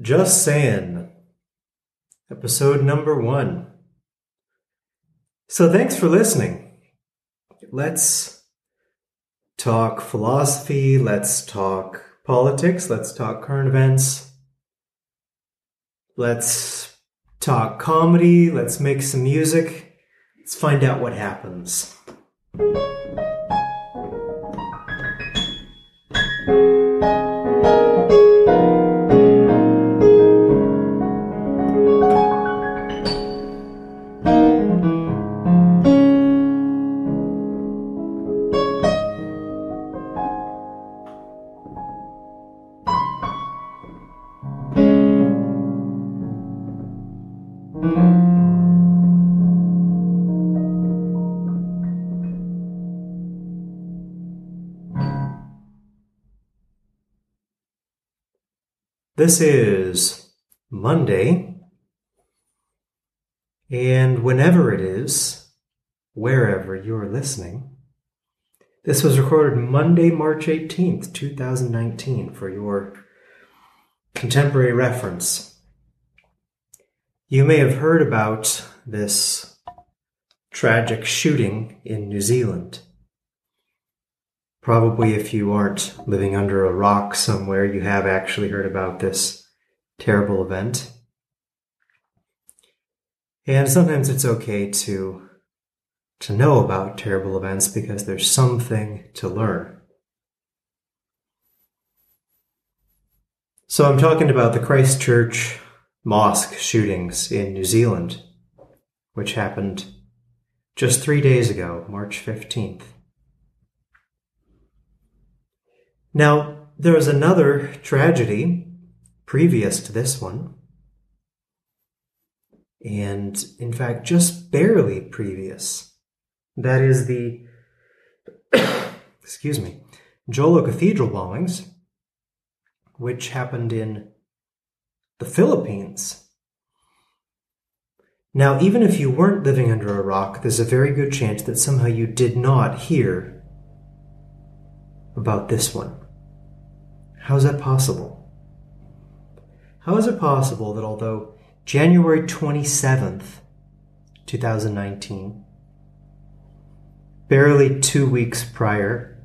Just saying. Episode number one. So thanks for listening. Let's talk philosophy. Let's talk politics. Let's talk current events. Let's talk comedy. Let's make some music. Let's find out what happens. This is Monday, and whenever it is, wherever you're listening, this was recorded Monday, March 18th, 2019, for your contemporary reference. You may have heard about this tragic shooting in New Zealand. Probably, if you aren't living under a rock somewhere, you have actually heard about this terrible event. And sometimes it's okay to to know about terrible events because there's something to learn. So I'm talking about the Christchurch mosque shootings in New Zealand, which happened just three days ago, March 15th. Now, there is another tragedy previous to this one, and in fact, just barely previous. That is the, excuse me, Jolo Cathedral bombings, which happened in the Philippines. Now, even if you weren't living under a rock, there's a very good chance that somehow you did not hear about this one. How is that possible? How is it possible that although January 27th, 2019, barely two weeks prior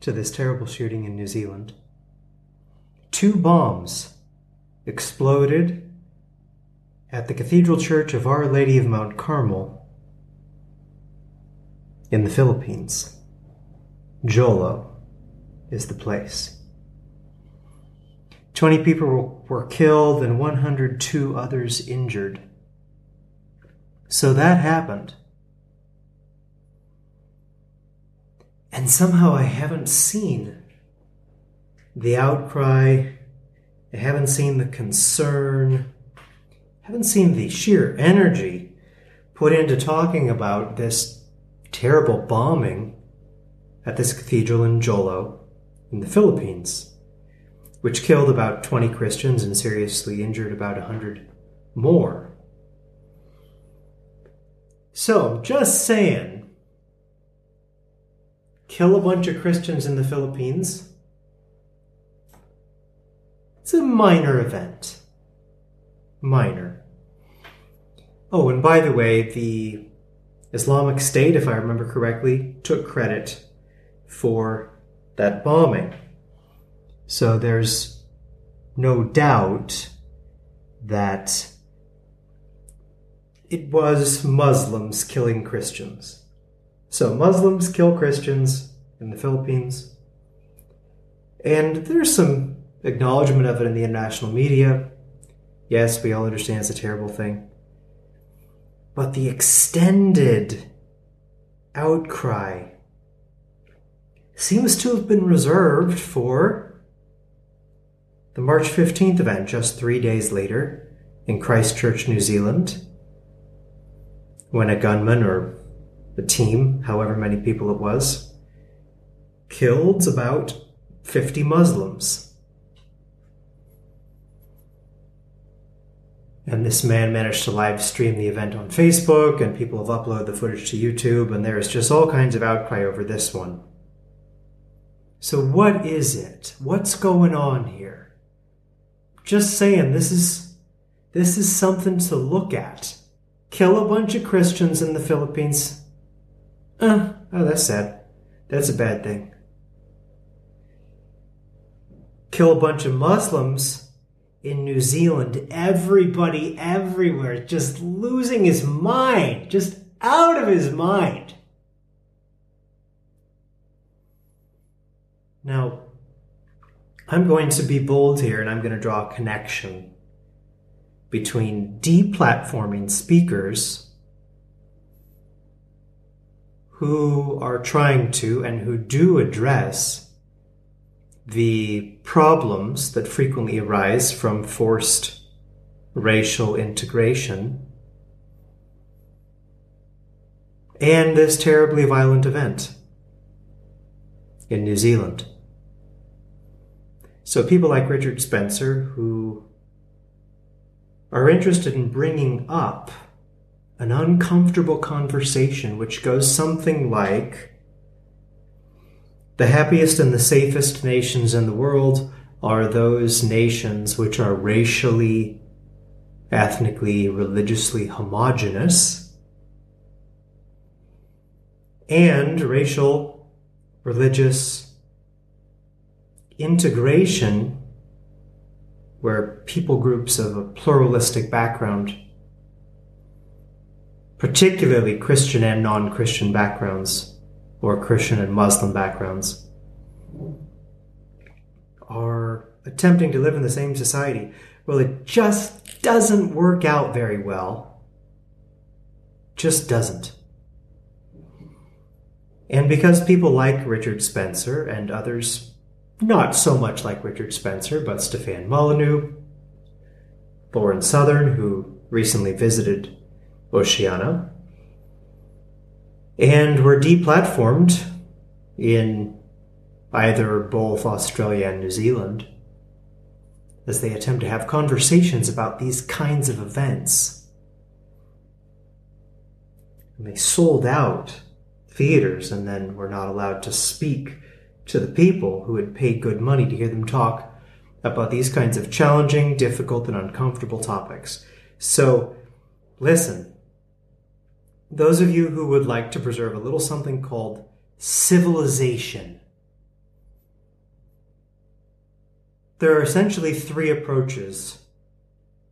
to this terrible shooting in New Zealand, two bombs exploded at the Cathedral Church of Our Lady of Mount Carmel in the Philippines. Jolo is the place. 20 people were killed and 102 others injured. So that happened. And somehow I haven't seen the outcry, I haven't seen the concern, I haven't seen the sheer energy put into talking about this terrible bombing at this cathedral in Jolo in the Philippines, which killed about 20 Christians and seriously injured about 100 more. So, just saying, kill a bunch of Christians in the Philippines. It's a minor event. Minor. Oh, and by the way, the Islamic State, if I remember correctly, took credit for that bombing. So there's no doubt that it was Muslims killing Christians. So Muslims kill Christians in the Philippines. And there's some acknowledgement of it in the international media. Yes, we all understand it's a terrible thing. But the extended outcry seems to have been reserved for the March 15th event, just three days later, in Christchurch, New Zealand, when a gunman or a team, however many people it was, killed about 50 Muslims. And this man managed to live stream the event on Facebook, and people have uploaded the footage to YouTube, and there's just all kinds of outcry over this one. So, what is it? What's going on here? Just saying, this is this is something to look at. Kill a bunch of Christians in the Philippines. Uh, oh, that's sad. That's a bad thing. Kill a bunch of Muslims in New Zealand. Everybody everywhere just losing his mind, just out of his mind. Now, I'm going to be bold here and I'm going to draw a connection between deplatforming speakers who are trying to and who do address the problems that frequently arise from forced racial integration and this terribly violent event in New Zealand. So, people like Richard Spencer, who are interested in bringing up an uncomfortable conversation which goes something like The happiest and the safest nations in the world are those nations which are racially, ethnically, religiously homogenous, and racial, religious, integration where people groups of a pluralistic background, particularly Christian and non Christian backgrounds, or Christian and Muslim backgrounds, are attempting to live in the same society. Well, it just doesn't work out very well. Just doesn't. And because people like Richard Spencer and others not so much like Richard Spencer, but Stefan Molyneux, Lauren Southern, who recently visited Oceania, and were deplatformed in either both Australia and New Zealand as they attempt to have conversations about these kinds of events. And they sold out theaters and then were not allowed to speak to the people who had paid good money to hear them talk about these kinds of challenging, difficult, and uncomfortable topics. So, listen. Those of you who would like to preserve a little something called civilization, there are essentially three approaches,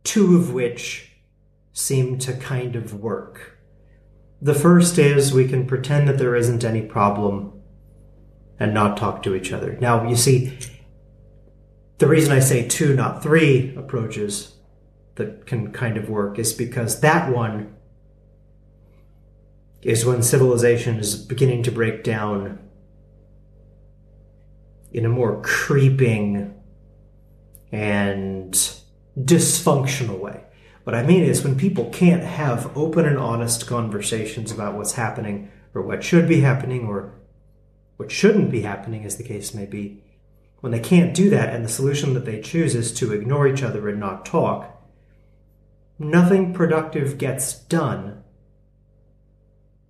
two of which seem to kind of work. The first is we can pretend that there isn't any problem and not talk to each other. Now, you see, the reason I say two, not three approaches that can kind of work is because that one is when civilization is beginning to break down in a more creeping and dysfunctional way. What I mean is when people can't have open and honest conversations about what's happening or what should be happening or what shouldn't be happening, as the case may be, when they can't do that and the solution that they choose is to ignore each other and not talk, nothing productive gets done.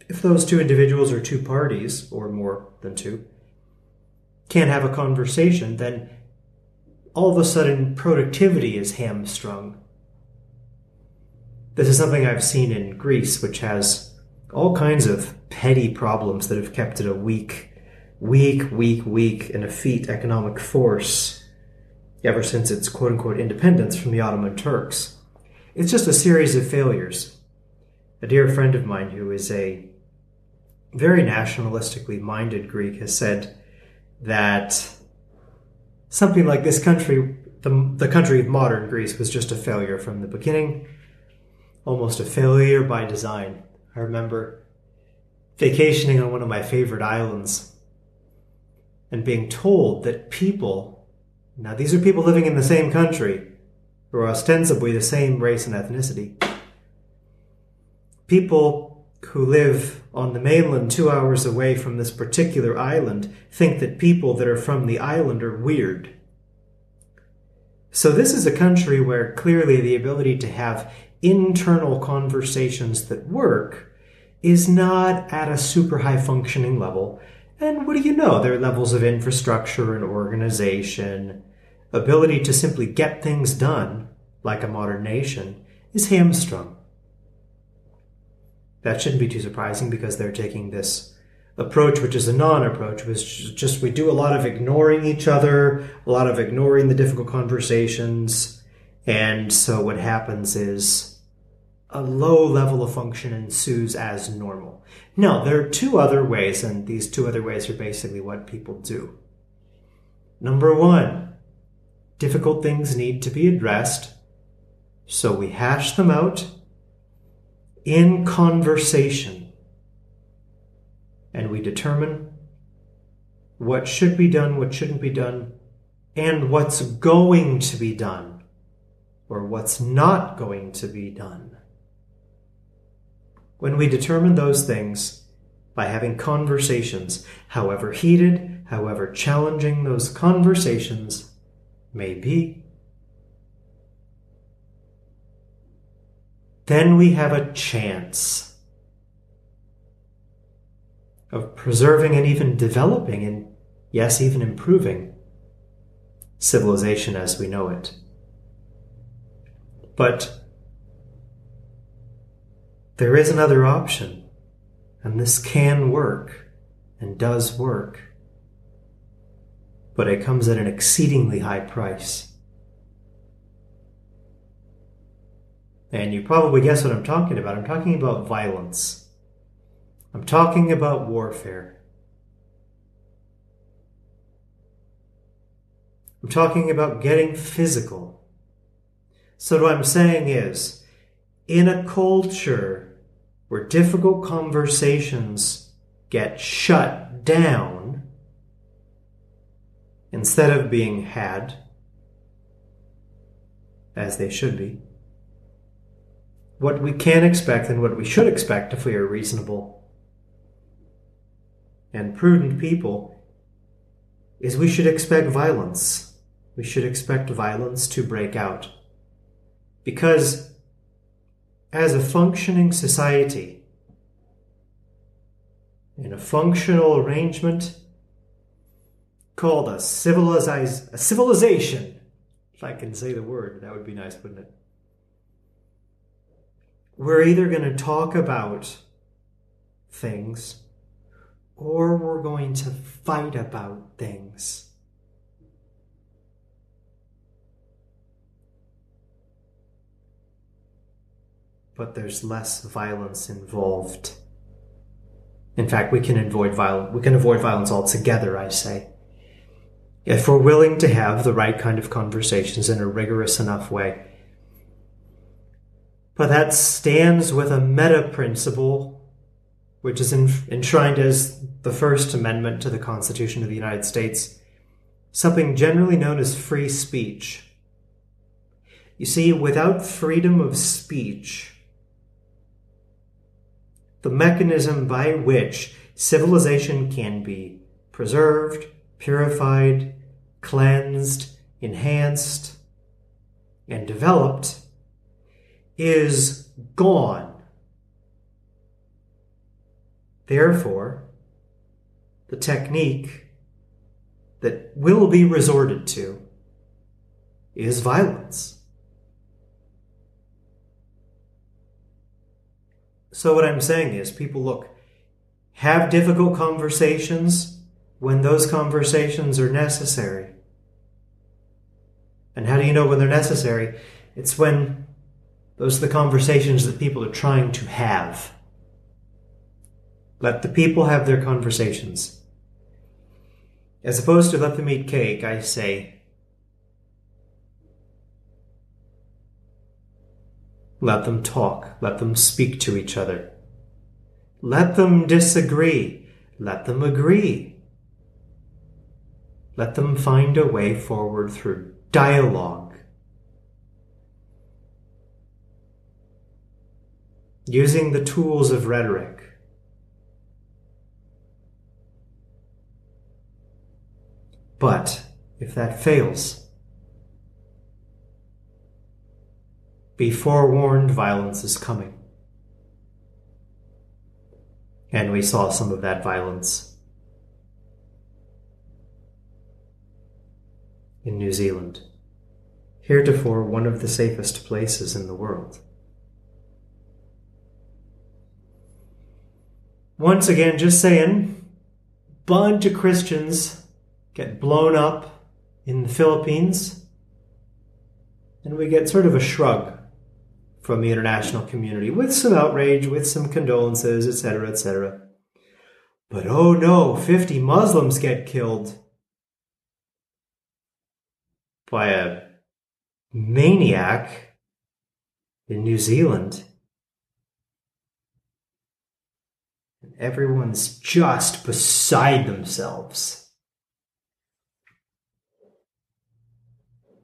If those two individuals or two parties, or more than two, can't have a conversation, then all of a sudden productivity is hamstrung. This is something I've seen in Greece, which has all kinds of petty problems that have kept it a weak weak, weak, weak, and effete economic force ever since its quote unquote independence from the Ottoman Turks. It's just a series of failures. A dear friend of mine who is a very nationalistically minded Greek has said that something like this country, the, the country of modern Greece, was just a failure from the beginning, almost a failure by design. I remember vacationing on one of my favorite islands and being told that people, now these are people living in the same country, who are ostensibly the same race and ethnicity, people who live on the mainland two hours away from this particular island think that people that are from the island are weird. So, this is a country where clearly the ability to have internal conversations that work is not at a super high functioning level and what do you know? Their levels of infrastructure and organization ability to simply get things done, like a modern nation, is hamstrung. That shouldn't be too surprising because they're taking this approach, which is a non approach, which is just we do a lot of ignoring each other, a lot of ignoring the difficult conversations. And so what happens is a low level of function ensues as normal. No, there are two other ways, and these two other ways are basically what people do. Number one, difficult things need to be addressed, so we hash them out in conversation and we determine what should be done, what shouldn't be done, and what's going to be done or what's not going to be done. When we determine those things by having conversations, however heated, however challenging those conversations may be, then we have a chance of preserving and even developing and, yes, even improving civilization as we know it. But there is another option, and this can work and does work, but it comes at an exceedingly high price. And you probably guess what I'm talking about. I'm talking about violence. I'm talking about warfare. I'm talking about getting physical. So, what I'm saying is, in a culture where difficult conversations get shut down instead of being had, as they should be, what we can expect and what we should expect if we are reasonable and prudent people is we should expect violence. We should expect violence to break out. Because as a functioning society, in a functional arrangement called a, civiliz- a civilization, if I can say the word, that would be nice, wouldn't it? we're either going to talk about things or we're going to fight about things. But there's less violence involved. In fact, we can avoid violence. We can avoid violence altogether. I say, if we're willing to have the right kind of conversations in a rigorous enough way but that stands with a meta principle, which is enshrined as the First Amendment to the Constitution of the United States, something generally known as free speech. You see, without freedom of speech, the mechanism by which civilization can be preserved, purified, cleansed, enhanced, and developed is gone. Therefore, the technique that will be resorted to is violence. So, what I'm saying is, people look, have difficult conversations when those conversations are necessary. And how do you know when they're necessary? It's when those are the conversations that people are trying to have. Let the people have their conversations. As opposed to let them eat cake, I say, let them talk. Let them speak to each other. Let them disagree. Let them agree. Let them find a way forward through dialogue using the tools of rhetoric. But if that fails, be forewarned violence is coming. And we saw some of that violence in New Zealand, heretofore one of the safest places in the world. Once again, just saying, bunch of Christians get blown up in the Philippines, and we get sort of a shrug from the international community with some outrage, with some condolences, etc., etc. But oh no, 50 Muslims get killed by a maniac in New Zealand. And everyone's just beside themselves.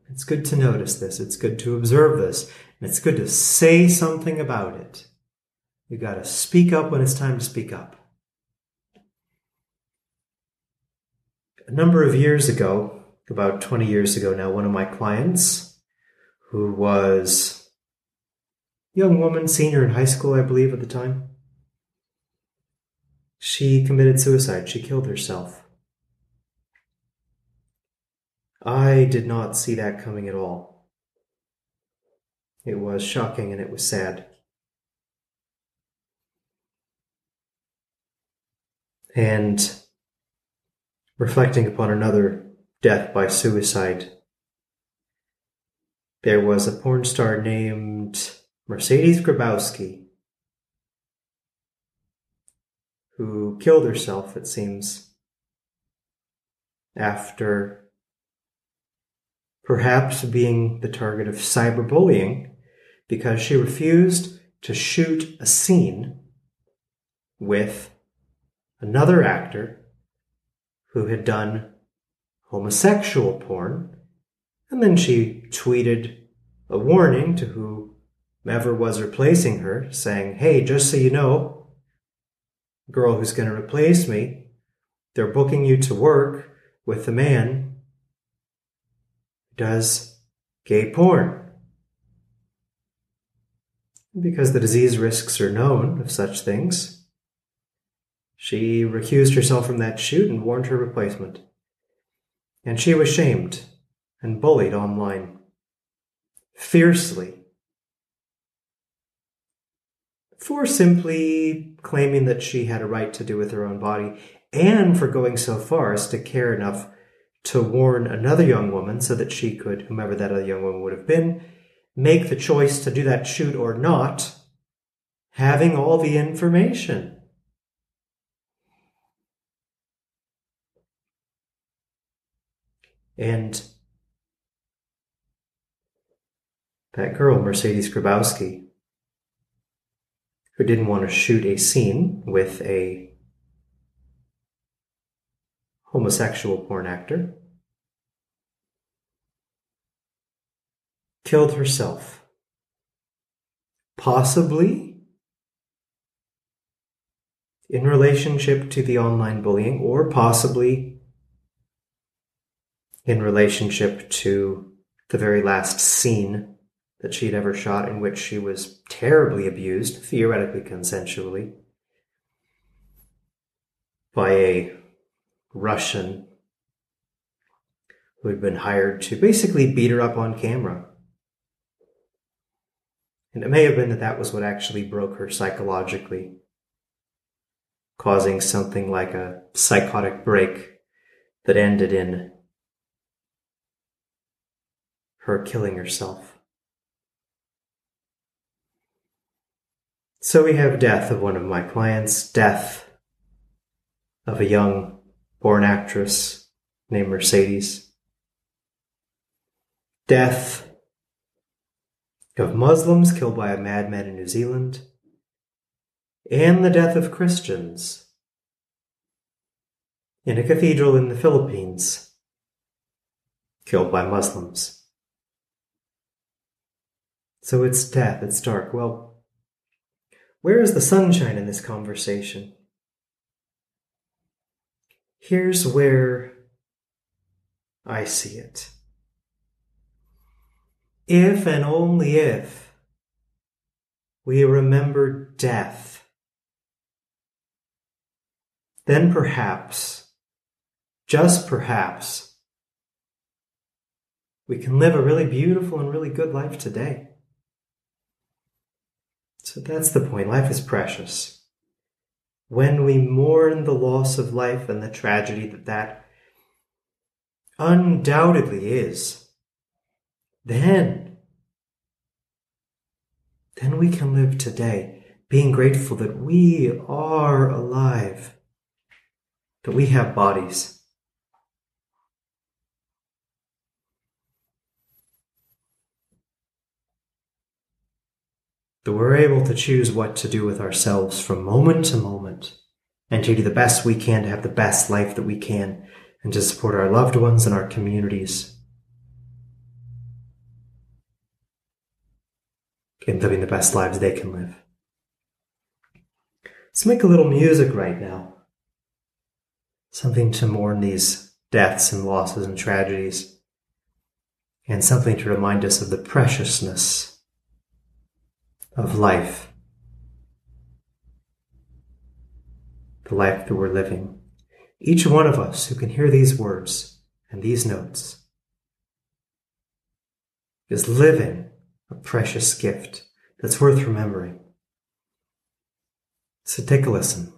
It's good to notice this. It's good to observe this. And it's good to say something about it. You've got to speak up when it's time to speak up. A number of years ago, about 20 years ago now, one of my clients, who was a young woman, senior in high school, I believe, at the time, she committed suicide. She killed herself. I did not see that coming at all. It was shocking and it was sad. And reflecting upon another death by suicide, there was a porn star named Mercedes Grabowski who killed herself, it seems, after perhaps being the target of cyberbullying because she refused to shoot a scene with another actor who had done homosexual porn. And then she tweeted a warning to whomever was replacing her, saying, Hey, just so you know, girl who's going to replace me, they're booking you to work with a man does gay porn. Because the disease risks are known of such things, she recused herself from that shoot and warned her replacement. And she was shamed and bullied online. Fiercely. For simply claiming that she had a right to do with her own body, and for going so far as to care enough to warn another young woman so that she could, whomever that other young woman would have been, make the choice to do that shoot or not, having all the information. And that girl, Mercedes Grabowski, who didn't want to shoot a scene with a homosexual porn actor, killed herself. Possibly in relationship to the online bullying, or possibly in relationship to the very last scene that she'd ever shot in which she was terribly abused, theoretically consensually, by a Russian who had been hired to basically beat her up on camera. And it may have been that that was what actually broke her psychologically, causing something like a psychotic break that ended in her killing herself. So we have death of one of my clients, death of a young born actress named Mercedes, death of Muslims killed by a madman in New Zealand, and the death of Christians in a cathedral in the Philippines killed by Muslims. So it's death, it's dark. Well, where is the sunshine in this conversation? Here's where I see it. If and only if we remember death, then perhaps, just perhaps, we can live a really beautiful and really good life today. So that's the point. Life is precious. When we mourn the loss of life and the tragedy that that undoubtedly is, then, then we can live today being grateful that we are alive, that we have bodies. That we're able to choose what to do with ourselves from moment to moment and to do the best we can to have the best life that we can and to support our loved ones and our communities in living the best lives they can live. Let's make a little music right now. Something to mourn these deaths and losses and tragedies, and something to remind us of the preciousness of life, the life that we're living. Each one of us who can hear these words and these notes is living a precious gift that's worth remembering. So take a listen.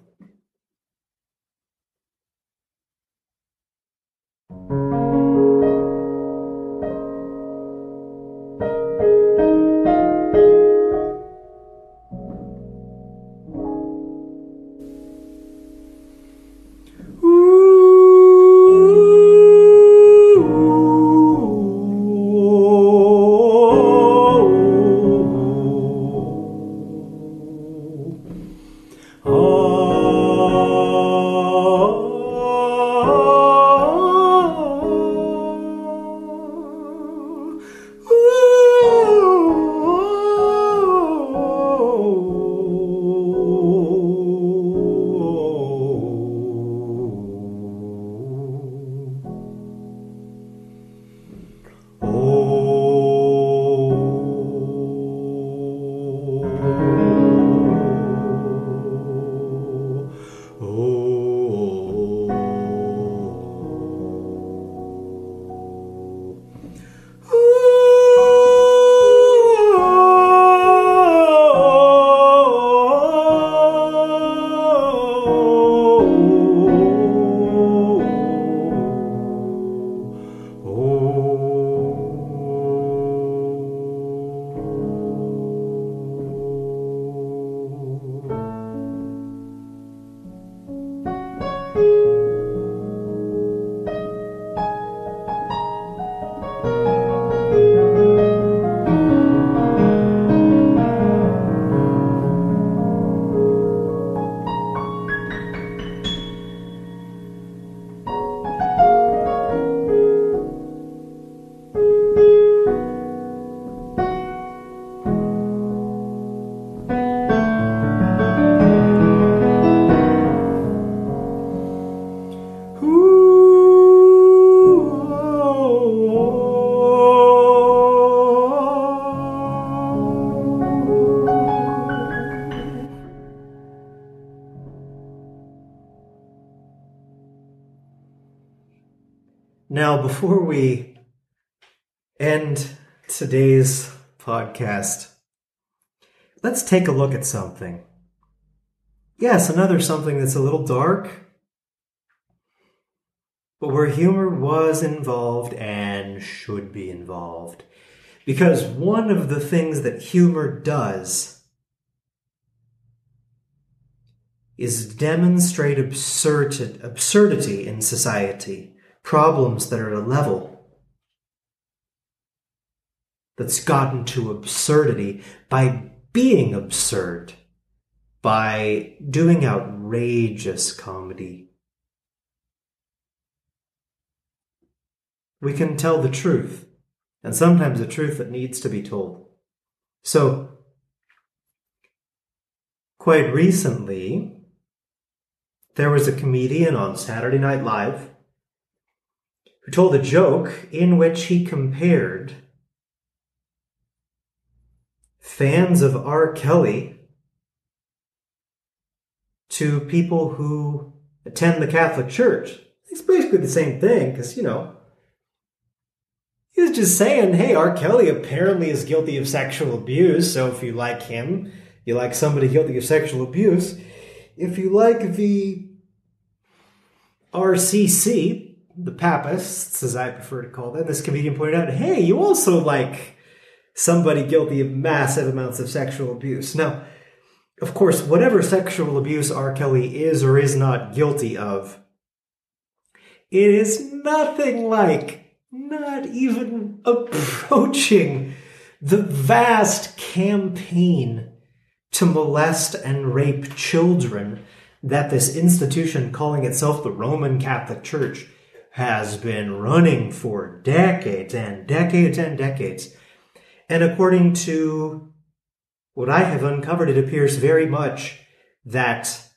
Before we end today's podcast, let's take a look at something. Yes, another something that's a little dark, but where humor was involved and should be involved. Because one of the things that humor does is demonstrate absurdity in society problems that are at a level that's gotten to absurdity by being absurd, by doing outrageous comedy. We can tell the truth, and sometimes the truth that needs to be told. So, quite recently, there was a comedian on Saturday Night Live who told a joke in which he compared fans of R. Kelly to people who attend the Catholic Church. It's basically the same thing because, you know, He was just saying, hey, R. Kelly apparently is guilty of sexual abuse, so if you like him, you like somebody guilty of sexual abuse. If you like the RCC, the Papists, as I prefer to call them, this comedian pointed out, hey, you also like somebody guilty of massive amounts of sexual abuse. Now, of course, whatever sexual abuse R. Kelly is or is not guilty of, it is nothing like, not even approaching the vast campaign to molest and rape children that this institution calling itself the Roman Catholic Church has been running for decades and decades and decades. And according to what I have uncovered, it appears very much that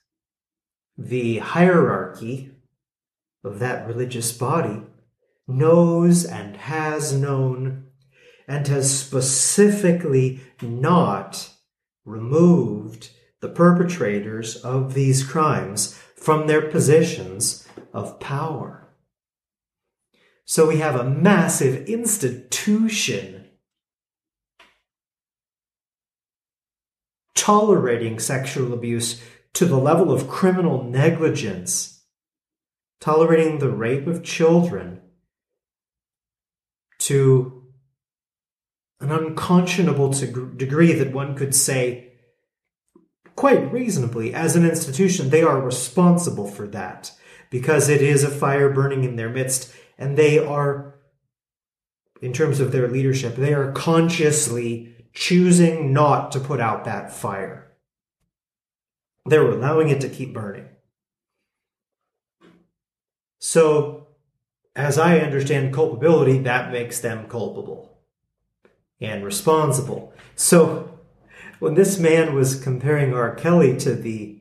the hierarchy of that religious body knows and has known and has specifically not removed the perpetrators of these crimes from their positions of power. So we have a massive institution tolerating sexual abuse to the level of criminal negligence, tolerating the rape of children to an unconscionable degree that one could say, quite reasonably, as an institution, they are responsible for that because it is a fire burning in their midst and they are, in terms of their leadership, they are consciously choosing not to put out that fire. They're allowing it to keep burning. So, as I understand culpability, that makes them culpable and responsible. So, when this man was comparing R. Kelly to the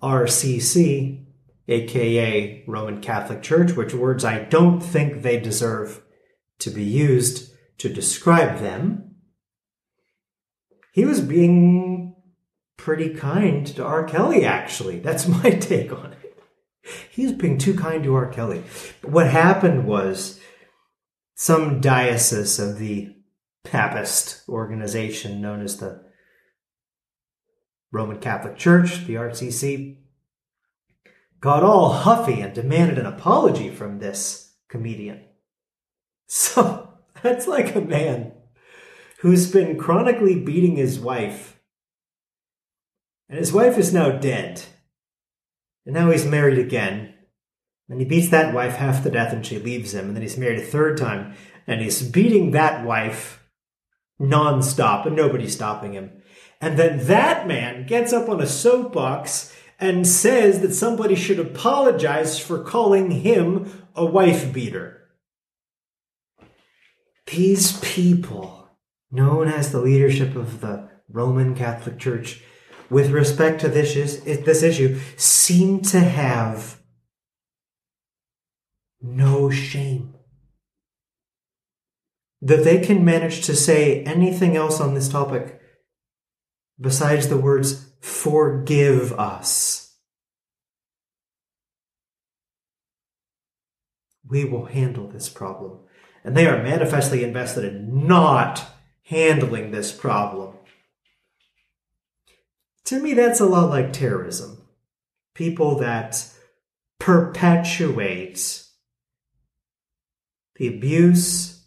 RCC, aka Roman Catholic Church, which words I don't think they deserve to be used to describe them, he was being pretty kind to R. Kelly, actually. That's my take on it. He was being too kind to R. Kelly. But what happened was some diocese of the Papist organization known as the Roman Catholic Church, the RCC, got all huffy and demanded an apology from this comedian. So that's like a man who's been chronically beating his wife. And his wife is now dead. And now he's married again. And he beats that wife half to death and she leaves him. And then he's married a third time. And he's beating that wife nonstop and nobody's stopping him. And then that man gets up on a soapbox and says that somebody should apologize for calling him a wife beater. These people known as the leadership of the Roman Catholic Church, with respect to this, this issue, seem to have no shame. That they can manage to say anything else on this topic besides the words, forgive us. We will handle this problem. And they are manifestly invested in not handling this problem. To me, that's a lot like terrorism. People that perpetuate the abuse,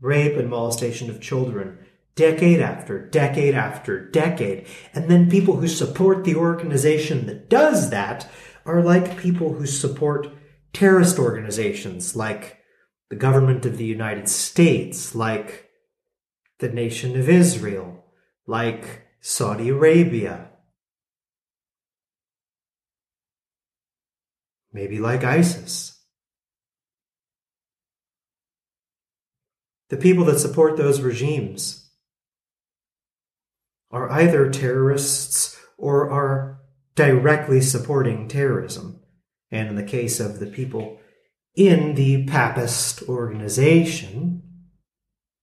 rape, and molestation of children decade after decade after decade. And then people who support the organization that does that are like people who support terrorist organizations like the government of the United States, like the nation of Israel, like Saudi Arabia, maybe like ISIS. The people that support those regimes are either terrorists or are directly supporting terrorism. And in the case of the people in the Papist organization,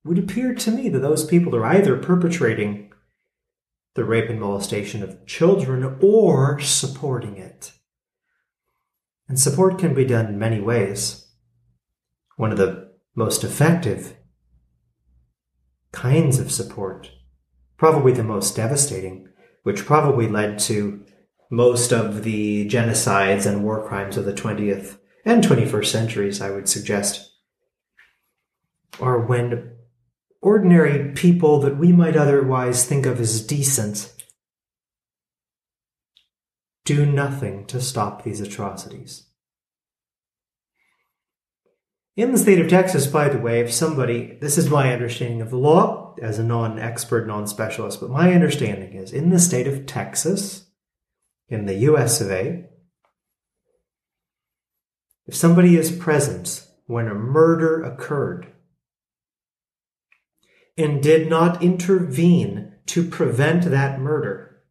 it would appear to me that those people are either perpetrating the rape and molestation of children or supporting it. And support can be done in many ways. One of the most effective kinds of support. Probably the most devastating, which probably led to most of the genocides and war crimes of the 20th and 21st centuries, I would suggest, are when ordinary people that we might otherwise think of as decent do nothing to stop these atrocities. In the state of Texas, by the way, if somebody, this is my understanding of the law as a non expert, non specialist, but my understanding is in the state of Texas, in the US of A, if somebody is present when a murder occurred and did not intervene to prevent that murder,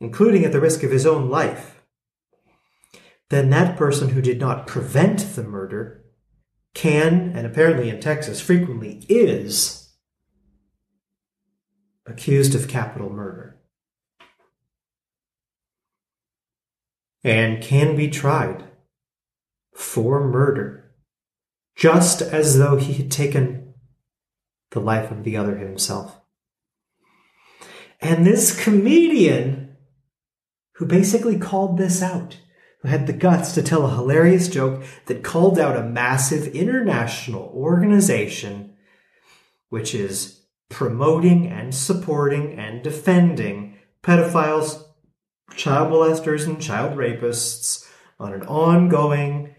including at the risk of his own life, then that person who did not prevent the murder can, and apparently in Texas frequently is, accused of capital murder. And can be tried for murder, just as though he had taken the life of the other himself. And this comedian who basically called this out who had the guts to tell a hilarious joke that called out a massive international organization which is promoting and supporting and defending pedophiles, child molesters, and child rapists on an ongoing,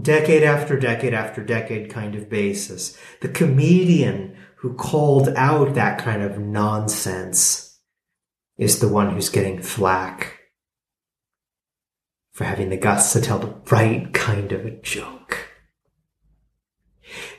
decade after decade after decade kind of basis. The comedian who called out that kind of nonsense is the one who's getting flack for having the guts to tell the right kind of a joke.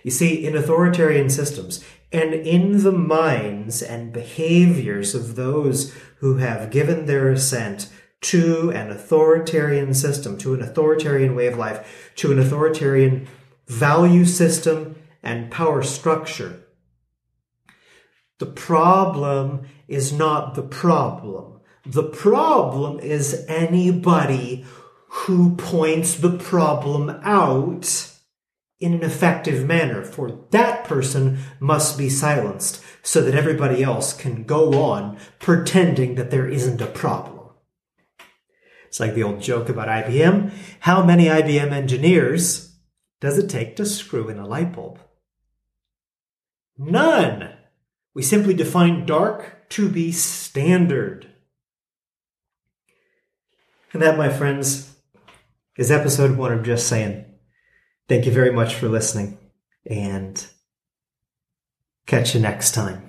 You see, in authoritarian systems, and in the minds and behaviors of those who have given their assent to an authoritarian system, to an authoritarian way of life, to an authoritarian value system and power structure. The problem is not the problem. The problem is anybody who points the problem out in an effective manner, for that person must be silenced so that everybody else can go on pretending that there isn't a problem. It's like the old joke about IBM. How many IBM engineers does it take to screw in a light bulb? None. We simply define dark to be standard. And that, my friends, is episode one of Just Saying. Thank you very much for listening and catch you next time.